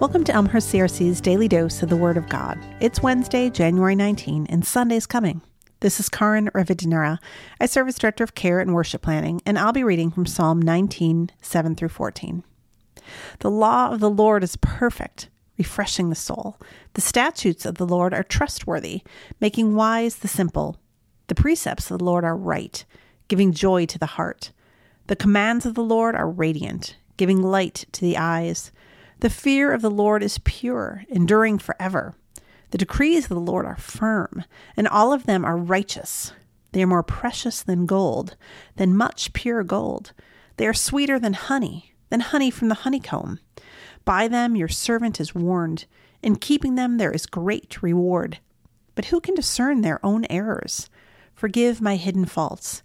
Welcome to Elmhurst CRC's Daily Dose of the Word of God. It's Wednesday, January 19, and Sunday's coming. This is Karin Rivadinera. I serve as Director of Care and Worship Planning, and I'll be reading from Psalm 19, 7 through 14. The law of the Lord is perfect, refreshing the soul. The statutes of the Lord are trustworthy, making wise the simple. The precepts of the Lord are right, giving joy to the heart. The commands of the Lord are radiant, giving light to the eyes. The fear of the Lord is pure, enduring forever. The decrees of the Lord are firm, and all of them are righteous. They are more precious than gold, than much pure gold. They are sweeter than honey, than honey from the honeycomb. By them your servant is warned. In keeping them there is great reward. But who can discern their own errors? Forgive my hidden faults.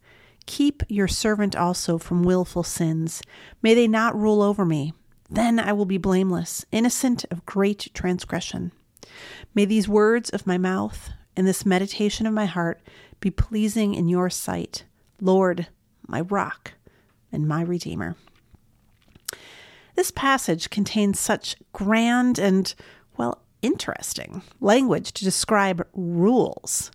Keep your servant also from wilful sins. May they not rule over me. Then I will be blameless, innocent of great transgression. May these words of my mouth and this meditation of my heart be pleasing in your sight, Lord, my rock and my redeemer. This passage contains such grand and, well, interesting language to describe rules.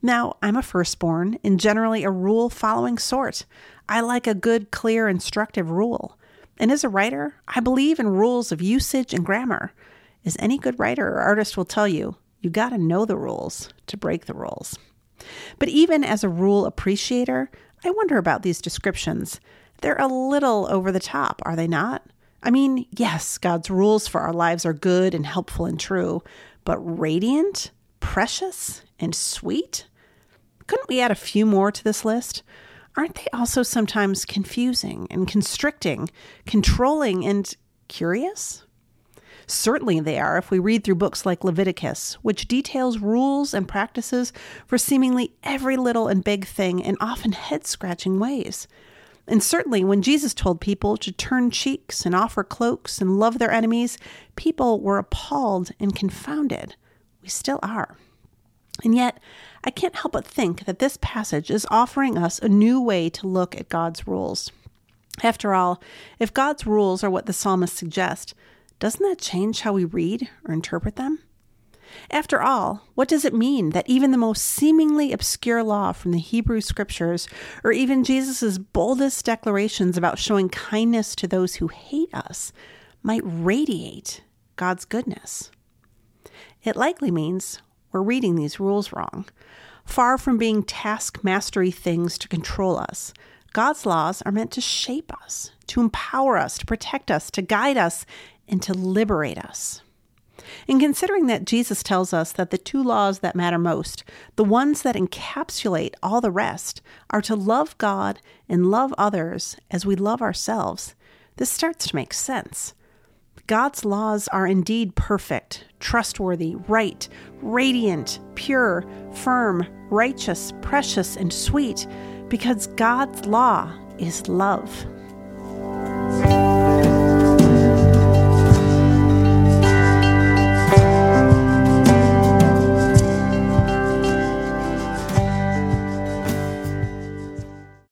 Now, I'm a firstborn and generally a rule following sort. I like a good, clear, instructive rule. And as a writer, I believe in rules of usage and grammar. As any good writer or artist will tell you, you got to know the rules to break the rules. But even as a rule appreciator, I wonder about these descriptions. They're a little over the top, are they not? I mean, yes, God's rules for our lives are good and helpful and true, but radiant, precious, and sweet? Couldn't we add a few more to this list? Aren't they also sometimes confusing and constricting, controlling, and curious? Certainly they are if we read through books like Leviticus, which details rules and practices for seemingly every little and big thing in often head scratching ways. And certainly when Jesus told people to turn cheeks and offer cloaks and love their enemies, people were appalled and confounded. We still are. And yet, I can't help but think that this passage is offering us a new way to look at God's rules. After all, if God's rules are what the psalmist suggests, doesn't that change how we read or interpret them? After all, what does it mean that even the most seemingly obscure law from the Hebrew scriptures, or even Jesus' boldest declarations about showing kindness to those who hate us, might radiate God's goodness? It likely means we're reading these rules wrong. Far from being task mastery things to control us, God's laws are meant to shape us, to empower us, to protect us, to guide us, and to liberate us. In considering that Jesus tells us that the two laws that matter most, the ones that encapsulate all the rest, are to love God and love others as we love ourselves, this starts to make sense. God's laws are indeed perfect, trustworthy, right, radiant, pure, firm, righteous, precious, and sweet, because God's law is love.